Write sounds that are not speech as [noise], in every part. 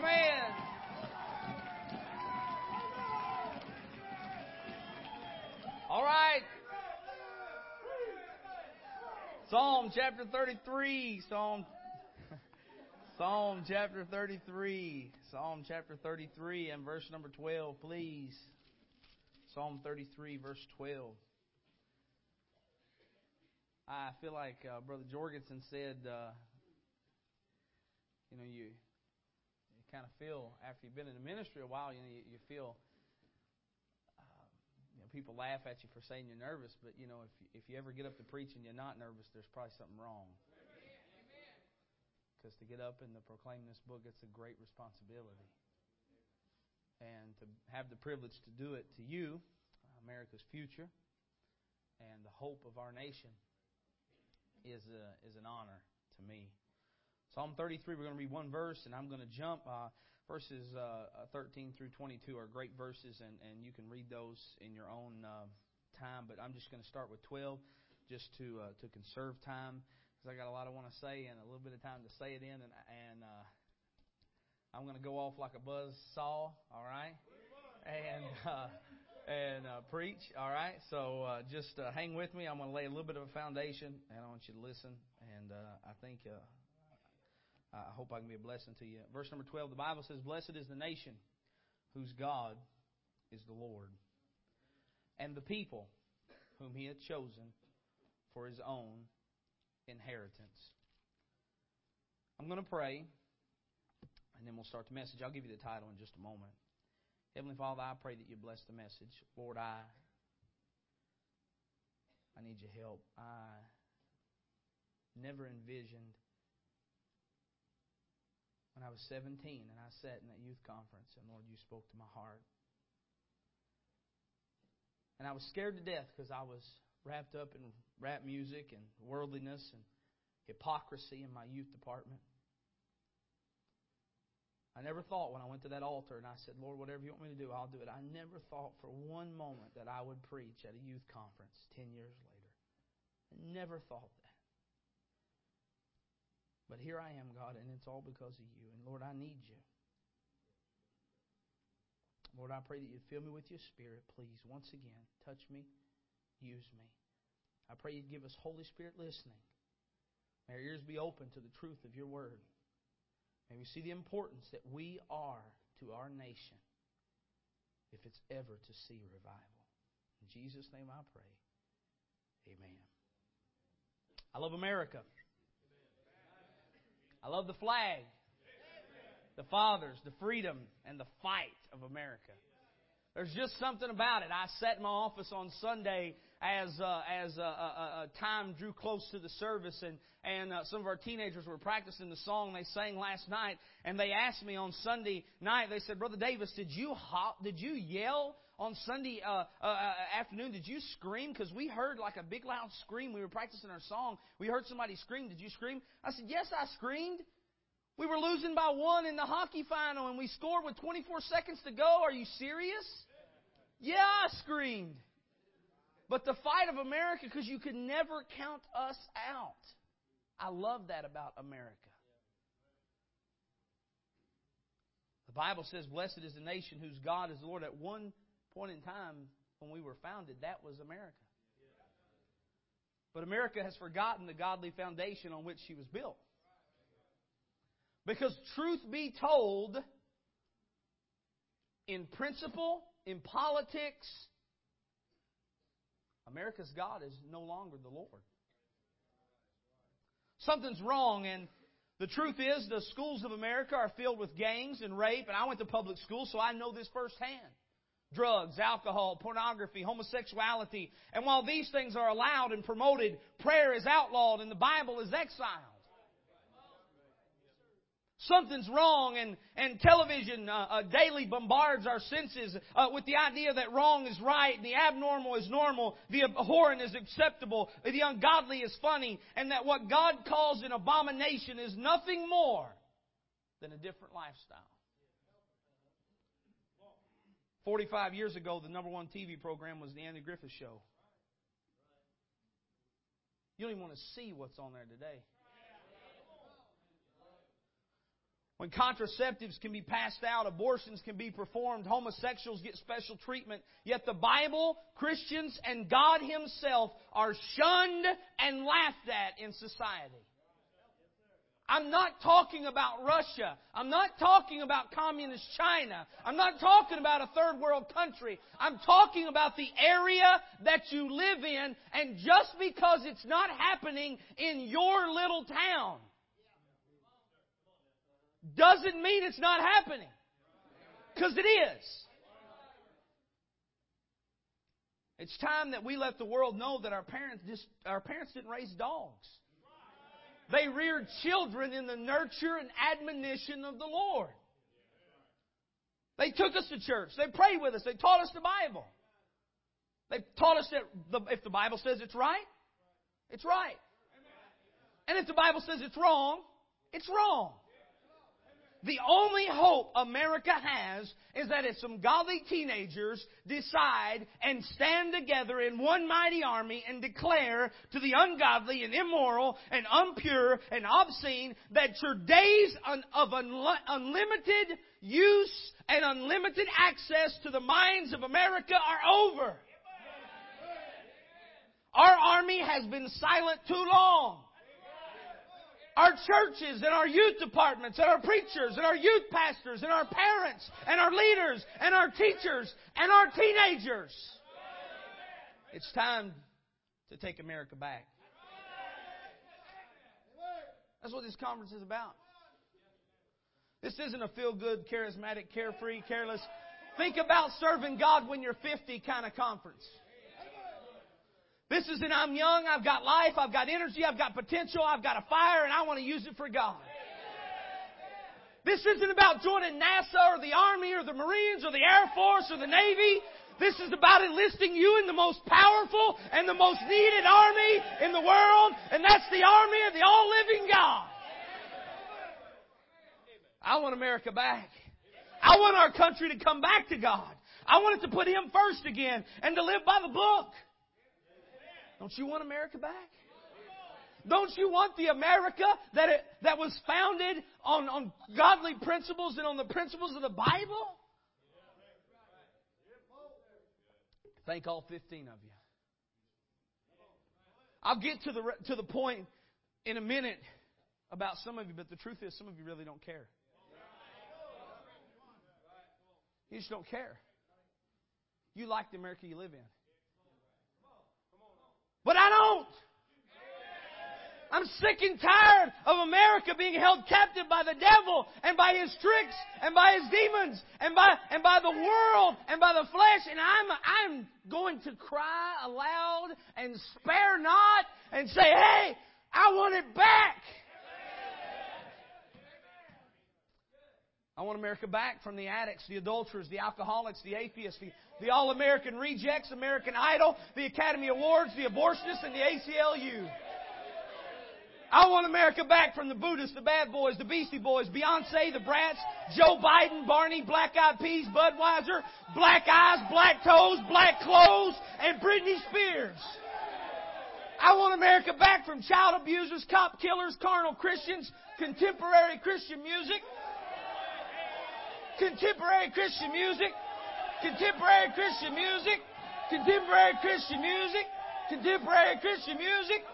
Amen. All right. Psalm chapter 33. Psalm [laughs] Psalm chapter 33. Psalm chapter 33 and verse number 12, please. Psalm 33, verse 12. I feel like uh, Brother Jorgensen said, uh, you know, you you kind of feel after you've been in the ministry a while, you know, you, you feel uh, you know people laugh at you for saying you're nervous, but you know, if you, if you ever get up to preach and you're not nervous, there's probably something wrong. Because to get up and to proclaim this book, it's a great responsibility. And to have the privilege to do it to you, America's future, and the hope of our nation, is, a, is an honor to me. Psalm 33, we're going to read one verse, and I'm going to jump. Uh, verses uh, 13 through 22 are great verses, and, and you can read those in your own uh, time. But I'm just going to start with 12 just to, uh, to conserve time because I got a lot I want to say and a little bit of time to say it in. And, and uh, I'm going to go off like a buzz saw, all right? And. Uh, and uh, preach. All right, so uh, just uh, hang with me. I'm going to lay a little bit of a foundation, and I want you to listen. And uh, I think uh, I hope I can be a blessing to you. Verse number 12, the Bible says, "Blessed is the nation whose God is the Lord, and the people whom He hath chosen for His own inheritance." I'm going to pray, and then we'll start the message. I'll give you the title in just a moment. Heavenly Father, I pray that you bless the message. Lord, I I need your help. I never envisioned when I was 17 and I sat in that youth conference and Lord, you spoke to my heart. And I was scared to death because I was wrapped up in rap music and worldliness and hypocrisy in my youth department. I never thought when I went to that altar and I said, Lord, whatever you want me to do, I'll do it. I never thought for one moment that I would preach at a youth conference 10 years later. I never thought. But here I am, God, and it's all because of you. And Lord, I need you. Lord, I pray that you'd fill me with your spirit, please. Once again, touch me, use me. I pray you'd give us Holy Spirit listening. May our ears be open to the truth of your word. May we see the importance that we are to our nation if it's ever to see revival. In Jesus' name I pray. Amen. I love America. I love the flag, the fathers, the freedom, and the fight of America. There's just something about it. I sat in my office on Sunday as uh, as uh, uh, uh, time drew close to the service, and and uh, some of our teenagers were practicing the song they sang last night, and they asked me on Sunday night. They said, "Brother Davis, did you hop, did you yell on Sunday uh, afternoon? Did you scream? Because we heard like a big loud scream. We were practicing our song. We heard somebody scream. Did you scream?" I said, "Yes, I screamed." We were losing by one in the hockey final, and we scored with 24 seconds to go. Are you serious? Yeah, I screamed. But the fight of America, because you could never count us out. I love that about America. The Bible says, Blessed is the nation whose God is the Lord. At one point in time, when we were founded, that was America. But America has forgotten the godly foundation on which she was built. Because, truth be told, in principle, in politics, America's God is no longer the Lord. Something's wrong, and the truth is the schools of America are filled with gangs and rape, and I went to public school, so I know this firsthand. Drugs, alcohol, pornography, homosexuality. And while these things are allowed and promoted, prayer is outlawed and the Bible is exiled. Something's wrong, and, and television uh, uh, daily bombards our senses uh, with the idea that wrong is right, the abnormal is normal, the abhorrent is acceptable, the ungodly is funny, and that what God calls an abomination is nothing more than a different lifestyle. 45 years ago, the number one TV program was The Andy Griffith Show. You don't even want to see what's on there today. when contraceptives can be passed out, abortions can be performed, homosexuals get special treatment, yet the Bible, Christians, and God Himself are shunned and laughed at in society. I'm not talking about Russia. I'm not talking about communist China. I'm not talking about a third world country. I'm talking about the area that you live in, and just because it's not happening in your little town doesn't mean it's not happening. Because it is. It's time that we let the world know that our parents just our parents didn't raise dogs. They reared children in the nurture and admonition of the Lord. They took us to church. They prayed with us. They taught us the Bible. They taught us that the, if the Bible says it's right, it's right. And if the Bible says it's wrong, it's wrong. The only hope America has is that if some godly teenagers decide and stand together in one mighty army and declare to the ungodly and immoral and impure and obscene that your days of unlimited use and unlimited access to the minds of America are over. Our army has been silent too long our churches and our youth departments and our preachers and our youth pastors and our parents and our leaders and our teachers and our teenagers. It's time to take America back. That's what this conference is about. This isn't a feel good, charismatic, carefree, careless, think about serving God when you're 50 kind of conference. This is an I'm young, I've got life, I've got energy, I've got potential, I've got a fire, and I want to use it for God. This isn't about joining NASA or the Army or the Marines or the Air Force or the Navy. This is about enlisting you in the most powerful and the most needed army in the world, and that's the army of the all living God. I want America back. I want our country to come back to God. I want it to put Him first again and to live by the book. Don't you want America back? Don't you want the America that, it, that was founded on, on godly principles and on the principles of the Bible? Thank all 15 of you. I'll get to the, to the point in a minute about some of you, but the truth is, some of you really don't care. You just don't care. You like the America you live in. But I don't. I'm sick and tired of America being held captive by the devil and by his tricks and by his demons and by and by the world and by the flesh and I'm I'm going to cry aloud and spare not and say, "Hey, I want it back." I want America back from the addicts, the adulterers, the alcoholics, the atheists, the, the All American Rejects, American Idol, the Academy Awards, the abortionists, and the ACLU. I want America back from the Buddhists, the Bad Boys, the Beastie Boys, Beyonce, the Bratz, Joe Biden, Barney, Black Eyed Peas, Budweiser, Black Eyes, Black Toes, Black Clothes, and Britney Spears. I want America back from child abusers, cop killers, carnal Christians, contemporary Christian music, contemporary Christian music, contemporary Christian music, contemporary Christian music, contemporary Christian music,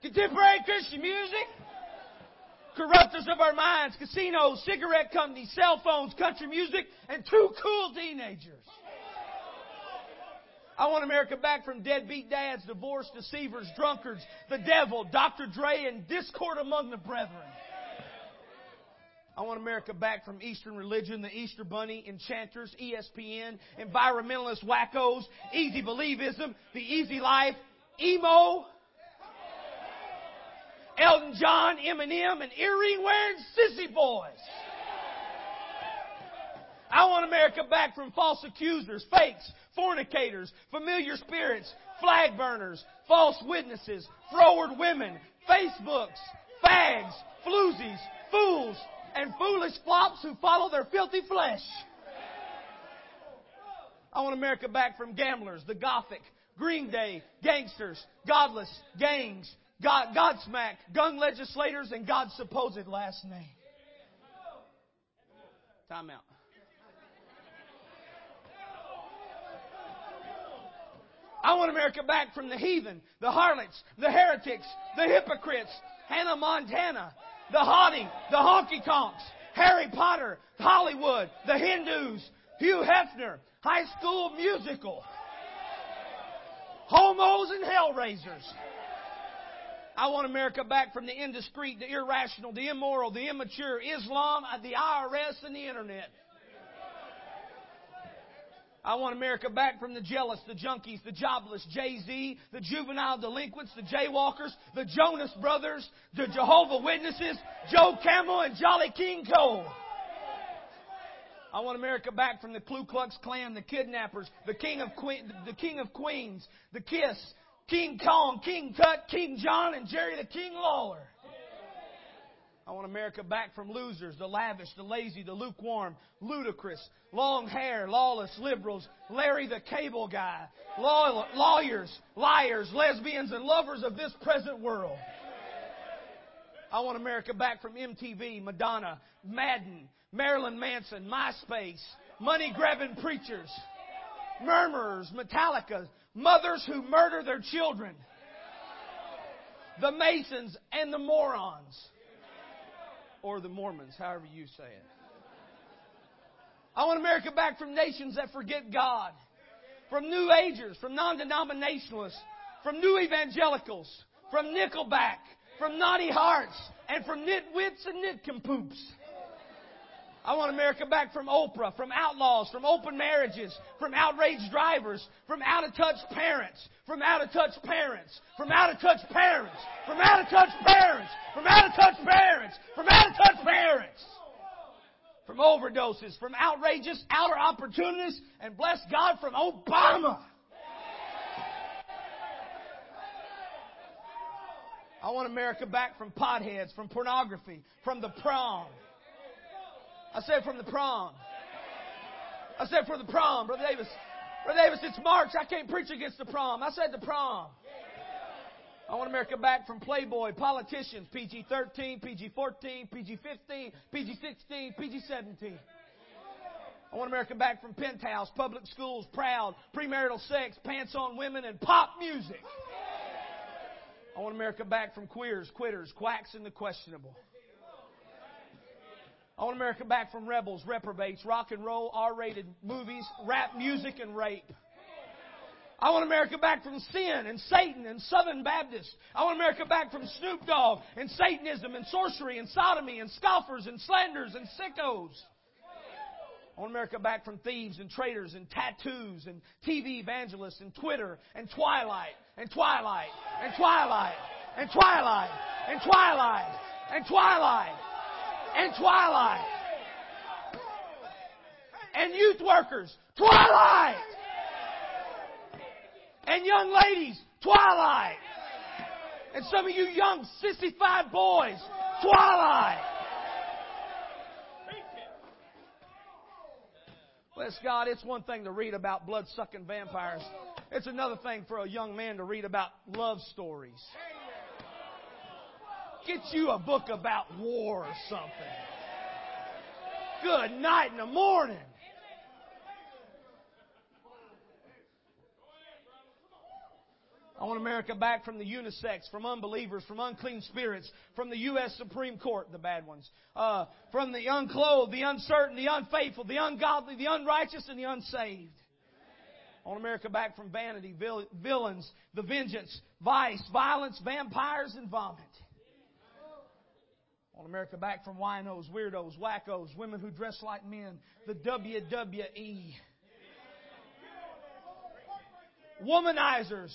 contemporary Christian music, corruptors of our minds, casinos, cigarette companies, cell phones, country music, and two cool teenagers. I want America back from deadbeat dads, divorced deceivers, drunkards, the devil, Dr. Dre, and discord among the brethren. I want America back from Eastern religion, the Easter Bunny, enchanters, ESPN, environmentalist wackos, easy believism, the easy life, emo, Elton John, Eminem, and earring wearing sissy boys. I want America back from false accusers, fakes, fornicators, familiar spirits, flag burners, false witnesses, froward women, Facebooks, fags, floozies, fools, and foolish flops who follow their filthy flesh. I want America back from gamblers, the Gothic, Green Day, gangsters, godless, gangs, God, Godsmack, gun legislators, and God's supposed last name. Time out. I want America back from the heathen, the harlots, the heretics, the hypocrites, Hannah Montana, the haughty, the honky conks, Harry Potter, Hollywood, the Hindus, Hugh Hefner, High School Musical, homos and hellraisers. I want America back from the indiscreet, the irrational, the immoral, the immature, Islam, the IRS, and the internet. I want America back from the jealous, the junkies, the jobless, Jay Z, the juvenile delinquents, the jaywalkers, the Jonas Brothers, the Jehovah Witnesses, Joe Camel, and Jolly King Cole. I want America back from the Ku Klux Klan, the kidnappers, the King of Queen, the King of Queens, the Kiss, King Kong, King Tut, King John, and Jerry the King Lawler. I want America back from losers, the lavish, the lazy, the lukewarm, Ludacris, long hair, lawless liberals, Larry the cable guy, law- lawyers, liars, lesbians, and lovers of this present world. I want America back from MTV, Madonna, Madden, Marilyn Manson, MySpace, money grabbing preachers, murmurers, Metallica, mothers who murder their children, the Masons, and the morons or the Mormons, however you say it. I want America back from nations that forget God, from New Agers, from non denominationalists, from New Evangelicals, from Nickelback, from Naughty Hearts, and from nitwits and nitcompoops. I want America back from Oprah, from outlaws, from open marriages, from outraged drivers, from out of touch parents, from out of touch parents, from out of touch parents, from out of touch parents, from out of touch parents, from out of touch parents, from overdoses, from outrageous outer opportunities, and bless God from Obama. I want America back from potheads, from pornography, from the prom. I said from the prom. I said for the prom, Brother Davis. Brother Davis, it's March. I can't preach against the prom. I said the prom. I want America back from Playboy, politicians, PG 13, PG 14, PG 15, PG 16, PG 17. I want America back from penthouse, public schools, proud, premarital sex, pants on women, and pop music. I want America back from queers, quitters, quacks, and the questionable. I want America back from rebels, reprobates, rock and roll, R rated movies, rap music, and rape. I want America back from sin and Satan and Southern Baptists. I want America back from Snoop Dogg and Satanism and sorcery and sodomy and scoffers and slanders and sickos. I want America back from thieves and traitors and tattoos and TV evangelists and Twitter and Twilight and Twilight and Twilight and Twilight and Twilight and Twilight and Twilight and twilight. And youth workers. Twilight! And young ladies, Twilight. And some of you young 65 boys, Twilight. Bless God, it's one thing to read about blood sucking vampires. It's another thing for a young man to read about love stories. Get you a book about war or something. Good night in the morning. I want America back from the unisex, from unbelievers, from unclean spirits, from the U.S. Supreme Court, the bad ones, uh, from the unclothed, the uncertain, the unfaithful, the ungodly, the unrighteous, and the unsaved. I want America back from vanity, vill- villains, the vengeance, vice, violence, vampires, and vomit. Want America back from winos, weirdos, wackos, women who dress like men, the WWE. Womanizers,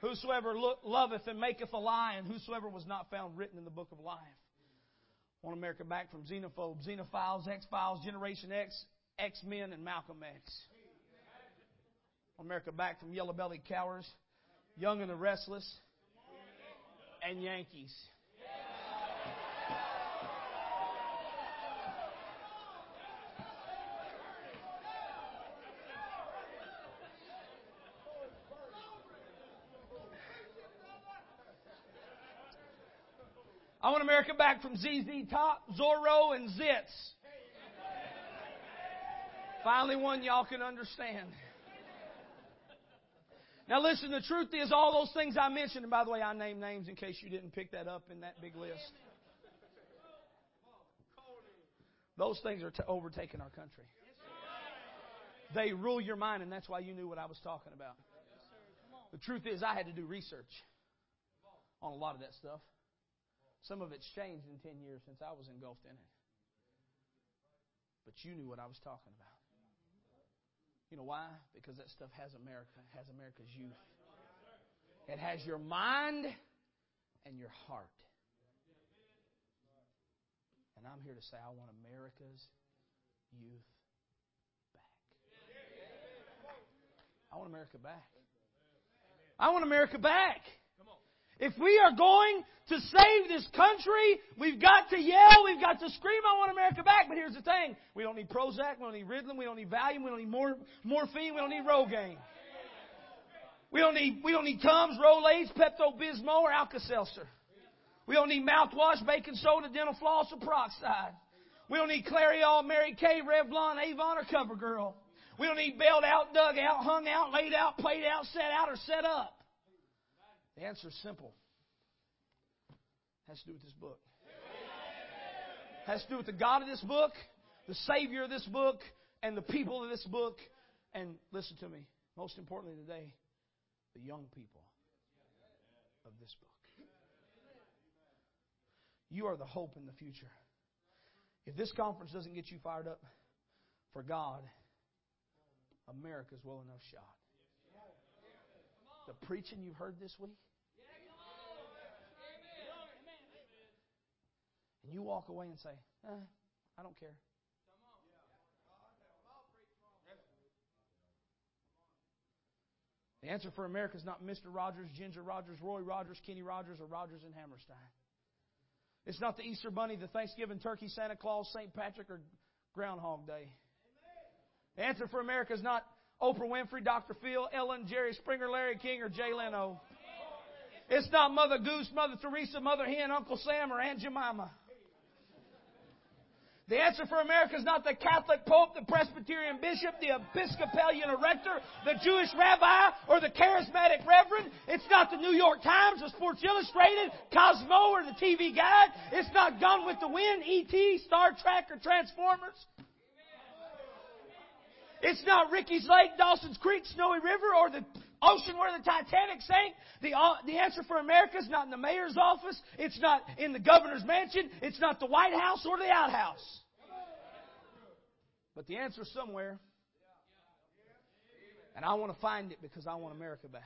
Whosoever loveth and maketh a lie, and whosoever was not found written in the book of life. I want America back from xenophobes, xenophiles, X Files, Generation X, X Men, and Malcolm X. Want America back from yellow bellied cowards, young and the restless, and Yankees. I want America back from ZZ Top, Zorro, and Zits. Finally, one y'all can understand. Now, listen, the truth is, all those things I mentioned, and by the way, I named names in case you didn't pick that up in that big list. Those things are t- overtaking our country. They rule your mind, and that's why you knew what I was talking about. The truth is, I had to do research on a lot of that stuff. Some of it's changed in 10 years since I was engulfed in it. But you knew what I was talking about. You know why? Because that stuff has America, has America's youth. It has your mind and your heart. And I'm here to say I want America's youth back. I want America back. I want America back. If we are going to save this country, we've got to yell, we've got to scream, I want America back. But here's the thing. We don't need Prozac, we don't need Ritalin, we don't need Valium, we don't need mor- morphine, we don't need Rogaine. We don't need, we don't need Tums, Rolaids, Pepto-Bismol, or Alka-Seltzer. We don't need mouthwash, baking soda, dental floss, or peroxide. We don't need Clairol, Mary Kay, Revlon, Avon, or CoverGirl. We don't need bailed out, dug out, hung out, laid out, played out, set out, or set up. The answer is simple. It has to do with this book. It has to do with the God of this book, the Savior of this book, and the people of this book. And listen to me, most importantly today, the young people of this book. You are the hope in the future. If this conference doesn't get you fired up for God, America's well enough shot. The preaching you've heard this week, and you walk away and say, eh, I don't care. The answer for America is not Mr. Rogers, Ginger Rogers, Roy Rogers, Kenny Rogers, or Rodgers and Hammerstein. It's not the Easter Bunny, the Thanksgiving turkey, Santa Claus, St. Patrick, or Groundhog Day. The answer for America is not Oprah Winfrey, Dr. Phil, Ellen, Jerry Springer, Larry King, or Jay Leno. It's not Mother Goose, Mother Teresa, Mother Hen, Uncle Sam, or Aunt Jemima. The answer for America is not the Catholic Pope, the Presbyterian Bishop, the Episcopalian Rector, the Jewish Rabbi, or the Charismatic Reverend. It's not the New York Times, or Sports Illustrated, Cosmo, or the TV Guide. It's not Gone with the Wind, E.T., Star Trek, or Transformers. It's not Ricky's Lake, Dawson's Creek, Snowy River, or the ocean where the Titanic sank. The, uh, the answer for America is not in the mayor's office. It's not in the governor's mansion. It's not the White House or the outhouse. But the answer is somewhere. And I want to find it because I want America back.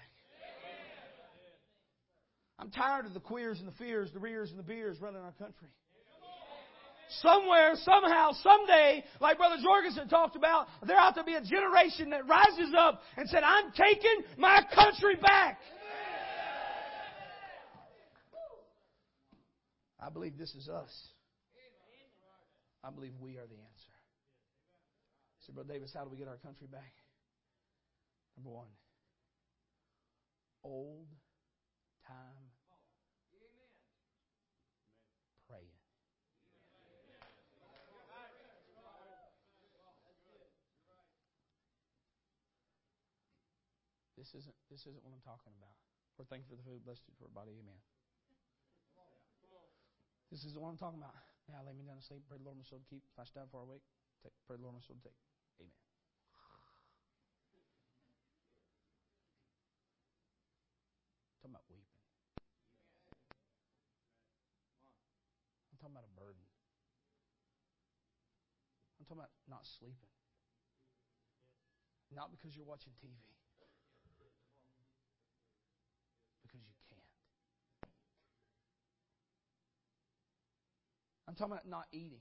I'm tired of the queers and the fears, the rears and the beers running our country. Somewhere, somehow, someday, like Brother Jorgensen talked about, there ought to be a generation that rises up and said, I'm taking my country back. I believe this is us. I believe we are the answer. So, Brother Davis, how do we get our country back? Number one, old time praying. This isn't this isn't what I'm talking about. Lord, thank you for the food, blessed for your body, amen. This is what I'm talking about. Now lay me down to sleep. Pray the Lord my soul to keep. Flash down for our wake. Take, pray the Lord my soul to take. Amen. Talking about weeping. I'm talking about a burden. I'm talking about not sleeping. Not because you're watching TV. Because you can't. I'm talking about not eating.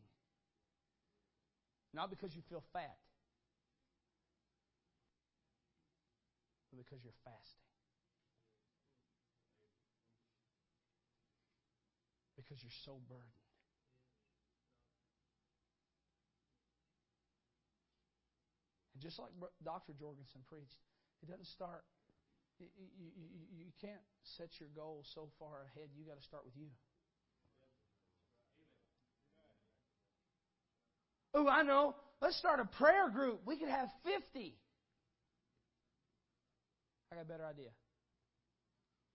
Not because you feel fat, but because you're fasting. Because you're so burdened. And just like Dr. Jorgensen preached, it doesn't start, you, you, you, can't set your goal so far ahead. you got to start with you. Oh, I know. Let's start a prayer group. We could have 50. I got a better idea.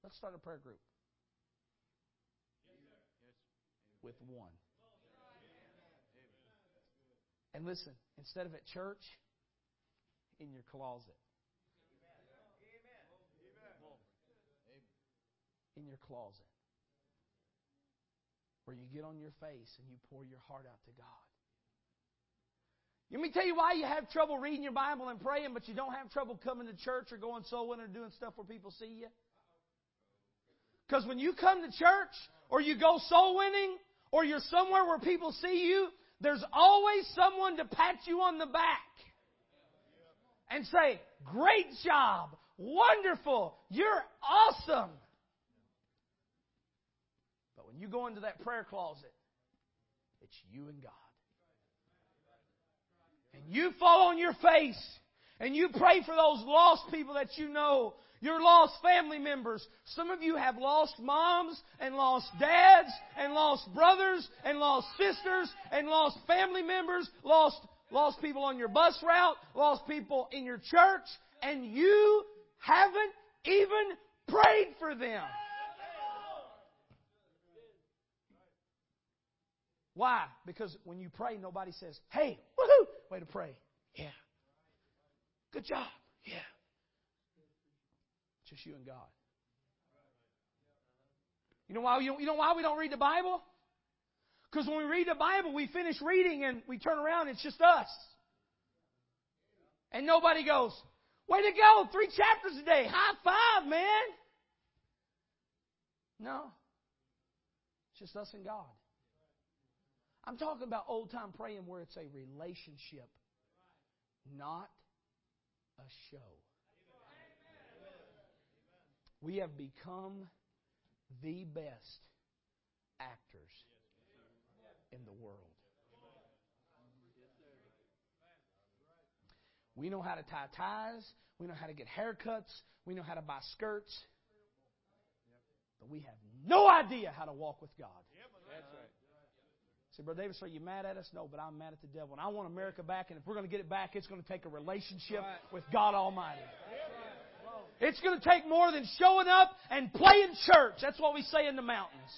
Let's start a prayer group with one. And listen, instead of at church, in your closet. In your closet. Where you get on your face and you pour your heart out to God. Let me tell you why you have trouble reading your Bible and praying, but you don't have trouble coming to church or going soul winning or doing stuff where people see you. Because when you come to church or you go soul winning or you're somewhere where people see you, there's always someone to pat you on the back and say, Great job! Wonderful! You're awesome! But when you go into that prayer closet, it's you and God. You fall on your face and you pray for those lost people that you know your lost family members. Some of you have lost moms and lost dads and lost brothers and lost sisters and lost family members, lost, lost people on your bus route, lost people in your church, and you haven't even prayed for them. Why? Because when you pray, nobody says, hey, woohoo, way to pray. Yeah. Good job. Yeah. Just you and God. You know why, you know why we don't read the Bible? Because when we read the Bible, we finish reading and we turn around, it's just us. And nobody goes, Way to go, three chapters a day. High five, man. No. It's just us and God. I'm talking about old time praying where it's a relationship, not a show. We have become the best actors in the world. We know how to tie ties. We know how to get haircuts. We know how to buy skirts. But we have no idea how to walk with God. Right. Say, Brother Davis, are you mad at us? No, but I'm mad at the devil. And I want America back, and if we're going to get it back, it's going to take a relationship with God Almighty. It's going to take more than showing up and playing church. That's what we say in the mountains.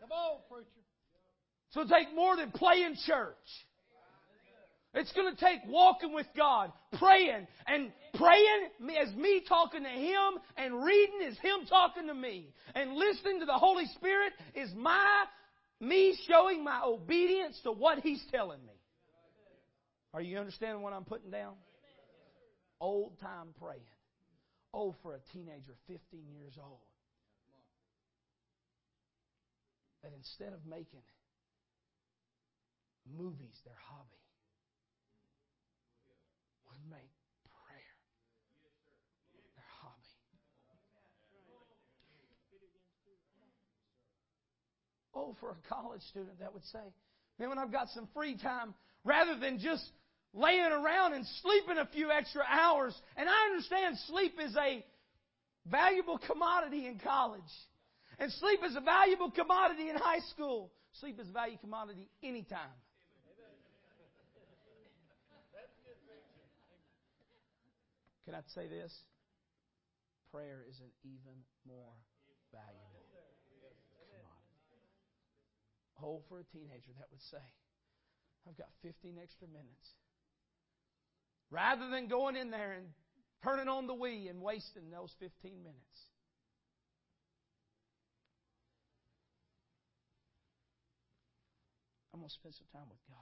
Come on, preacher. It's going to take more than playing church. It's going to take walking with God, praying, and praying as me talking to Him, and reading is Him talking to me, and listening to the Holy Spirit is my me showing my obedience to what He's telling me. Are you understanding what I'm putting down? Old time praying. Oh, for a teenager, 15 years old. That instead of making movies their hobby, would make prayer their hobby. Oh, for a college student that would say, man, when I've got some free time, rather than just laying around and sleeping a few extra hours. And I understand sleep is a valuable commodity in college. And sleep is a valuable commodity in high school. Sleep is a valuable commodity anytime. Can I say this? Prayer is an even more valuable commodity. Oh, for a teenager that would say, I've got 15 extra minutes Rather than going in there and turning on the Wii and wasting those 15 minutes. I'm going to spend some time with God.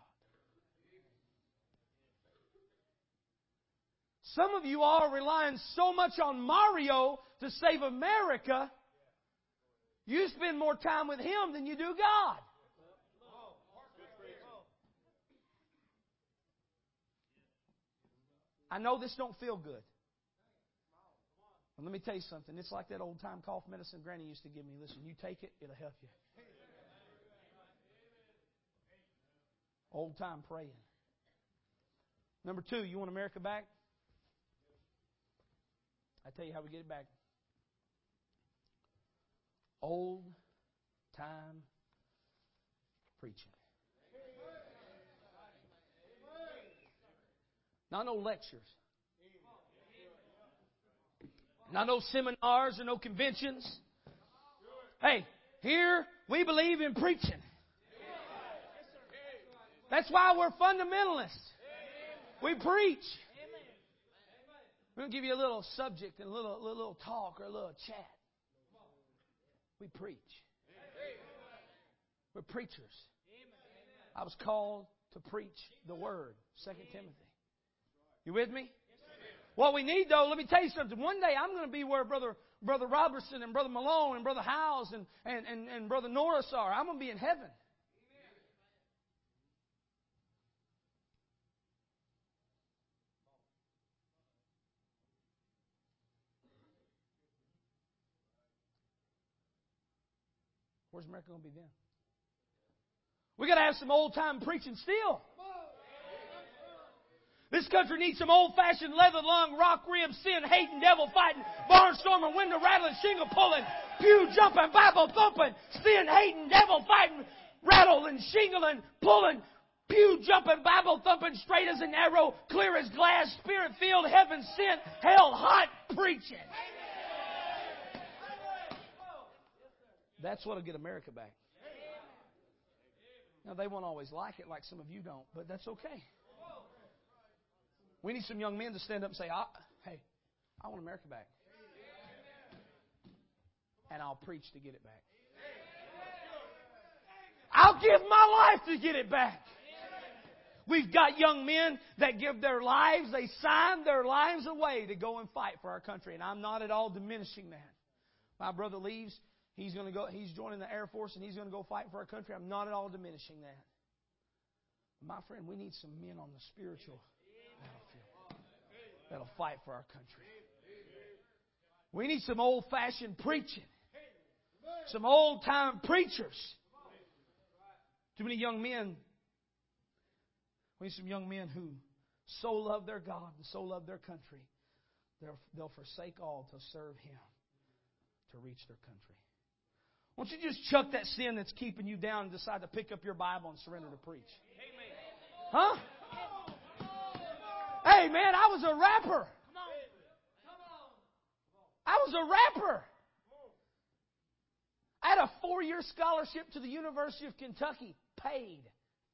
Some of you are relying so much on Mario to save America, you spend more time with him than you do God. I know this don't feel good. Well, let me tell you something. It's like that old time cough medicine Granny used to give me. Listen, you take it, it'll help you. Old time praying. Number two, you want America back? I tell you how we get it back. Old time preaching. Not no lectures. Not no seminars or no conventions. Hey, here we believe in preaching. That's why we're fundamentalists. We preach. We're going to give you a little subject and a little, little, little talk or a little chat. We preach. We're preachers. I was called to preach the word. Second Timothy. You with me? What we need though, let me tell you something. One day I'm going to be where Brother Brother Robertson and Brother Malone and Brother Howes and, and, and, and Brother Norris are. I'm going to be in heaven. Where's America going to be then? We got to have some old time preaching still. This country needs some old fashioned leather lung, rock rib, sin hating, devil fighting, barnstorming, window rattling, shingle pulling, pew jumping, Bible thumping, sin hating, devil fighting, rattling, shingling, pulling, pew jumping, Bible thumping, straight as an arrow, clear as glass, spirit filled, heaven sent, hell hot preaching. That's what'll get America back. Now, they won't always like it like some of you don't, but that's okay. We need some young men to stand up and say, hey, I want America back. And I'll preach to get it back. I'll give my life to get it back. We've got young men that give their lives, they sign their lives away to go and fight for our country. And I'm not at all diminishing that. My brother leaves He's going to go. He's joining the Air Force and he's going to go fight for our country. I'm not at all diminishing that. My friend, we need some men on the spiritual that'll fight for our country. We need some old fashioned preaching. Some old time preachers. Too many young men. We need some young men who so love their God and so love their country, they'll forsake all to serve Him to reach their country. Won't you just chuck that sin that's keeping you down and decide to pick up your Bible and surrender to preach? Huh? Hey, man, I was a rapper. I was a rapper. I had a four year scholarship to the University of Kentucky, paid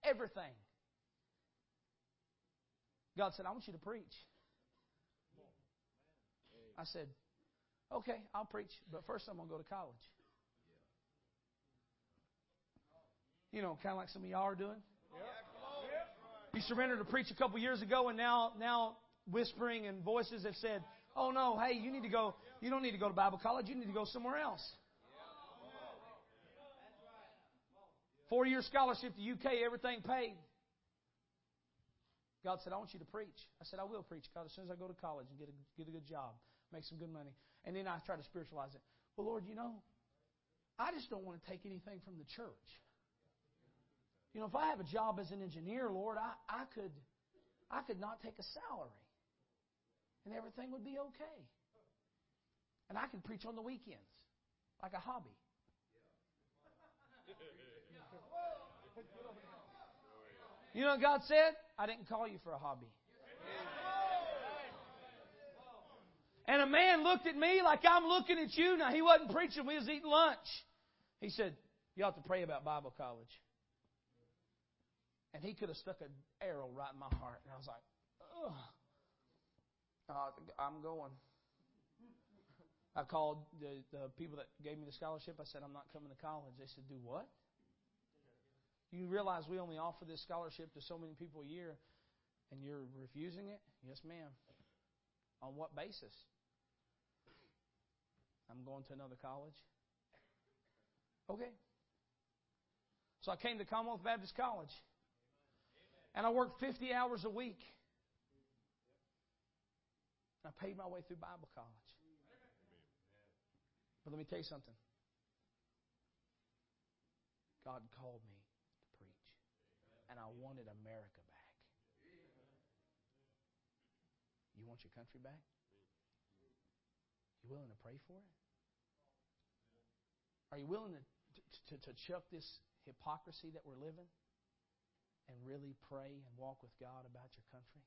everything. God said, I want you to preach. I said, okay, I'll preach, but first I'm going to go to college. You know, kind of like some of y'all are doing. You surrendered to preach a couple years ago, and now, now whispering and voices have said, "Oh no, hey, you need to go. You don't need to go to Bible college. You need to go somewhere else." Four year scholarship to UK, everything paid. God said, I want you to preach. I said, I will preach, God, as soon as I go to college and get a, get a good job, make some good money. And then I try to spiritualize it. Well, Lord, you know, I just don't want to take anything from the church. You know, if I have a job as an engineer, Lord, I, I could I could not take a salary. And everything would be okay. And I could preach on the weekends, like a hobby. You know what God said? I didn't call you for a hobby. And a man looked at me like I'm looking at you. Now, he wasn't preaching. We was eating lunch. He said, you ought to pray about Bible college. And he could have stuck an arrow right in my heart. And I was like, ugh. I'm going. I called the, the people that gave me the scholarship. I said, I'm not coming to college. They said, Do what? You realize we only offer this scholarship to so many people a year, and you're refusing it? Yes, ma'am. On what basis? I'm going to another college. Okay. So I came to Commonwealth Baptist College. And I worked 50 hours a week. I paid my way through Bible college. But let me tell you something. God called me to preach. And I wanted America back. You want your country back? You willing to pray for it? Are you willing to, to, to, to chuck this hypocrisy that we're living? And really pray and walk with God about your country?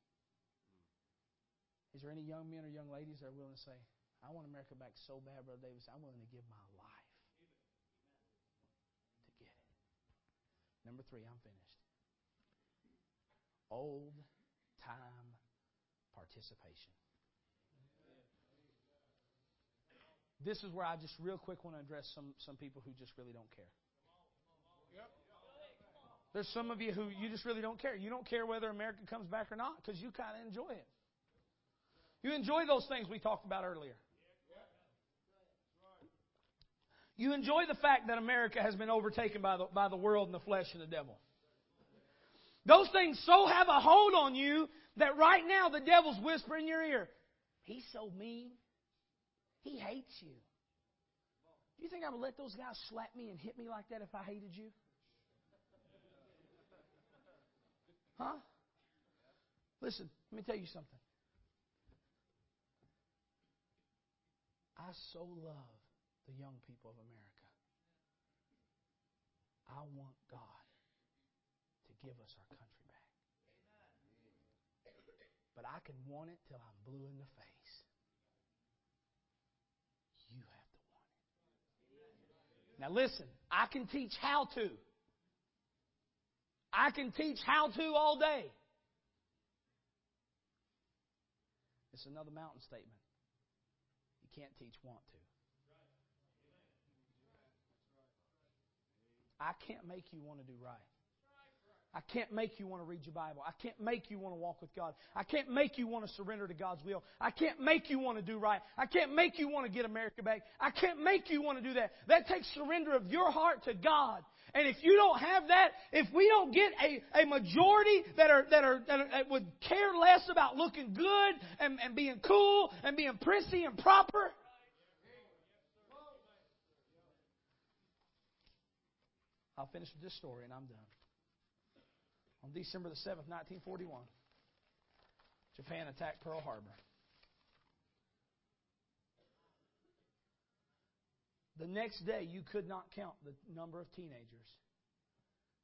Is there any young men or young ladies that are willing to say, I want America back so bad, Brother Davis, I'm willing to give my life to get it. Number three, I'm finished. Old time participation. This is where I just real quick want to address some, some people who just really don't care. There's some of you who you just really don't care. You don't care whether America comes back or not because you kind of enjoy it. You enjoy those things we talked about earlier. You enjoy the fact that America has been overtaken by the, by the world and the flesh and the devil. Those things so have a hold on you that right now the devil's whispering in your ear, He's so mean. He hates you. Do you think I would let those guys slap me and hit me like that if I hated you? Huh? Listen, let me tell you something. I so love the young people of America. I want God to give us our country back. But I can want it till I'm blue in the face. You have to want it. Now listen, I can teach how to. I can teach how to all day. It's another mountain statement. You can't teach want to. I can't make you want to do right. I can't make you want to read your Bible. I can't make you want to walk with God. I can't make you want to surrender to God's will. I can't make you want to do right. I can't make you want to get America back. I can't make you want to do that. That takes surrender of your heart to God. And if you don't have that, if we don't get a, a majority that are, that are, that, are, that would care less about looking good and, and being cool and being prissy and proper, I'll finish with this story and I'm done. On December the 7th, 1941, Japan attacked Pearl Harbor. The next day, you could not count the number of teenagers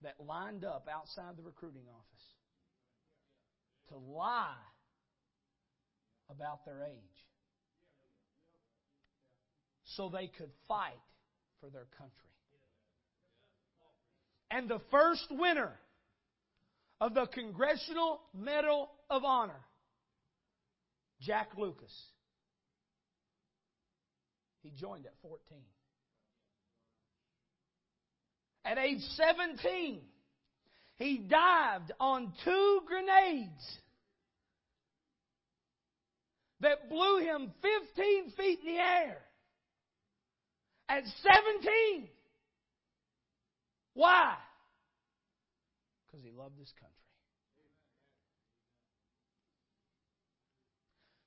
that lined up outside the recruiting office to lie about their age so they could fight for their country. And the first winner of the Congressional Medal of Honor, Jack Lucas. He joined at 14. At age 17, he dived on two grenades that blew him 15 feet in the air. At 17. Why? Because he loved this country.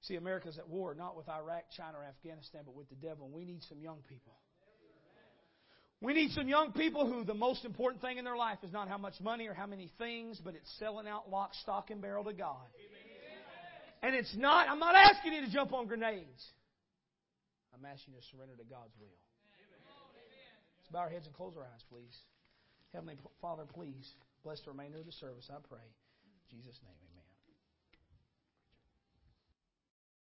See, America's at war not with Iraq, China, or Afghanistan, but with the devil. And we need some young people. We need some young people who the most important thing in their life is not how much money or how many things, but it's selling out lock, stock, and barrel to God. And it's not, I'm not asking you to jump on grenades. I'm asking you to surrender to God's will. Let's bow our heads and close our eyes, please. Heavenly Father, please bless the remainder of the service, I pray. In Jesus' name, amen.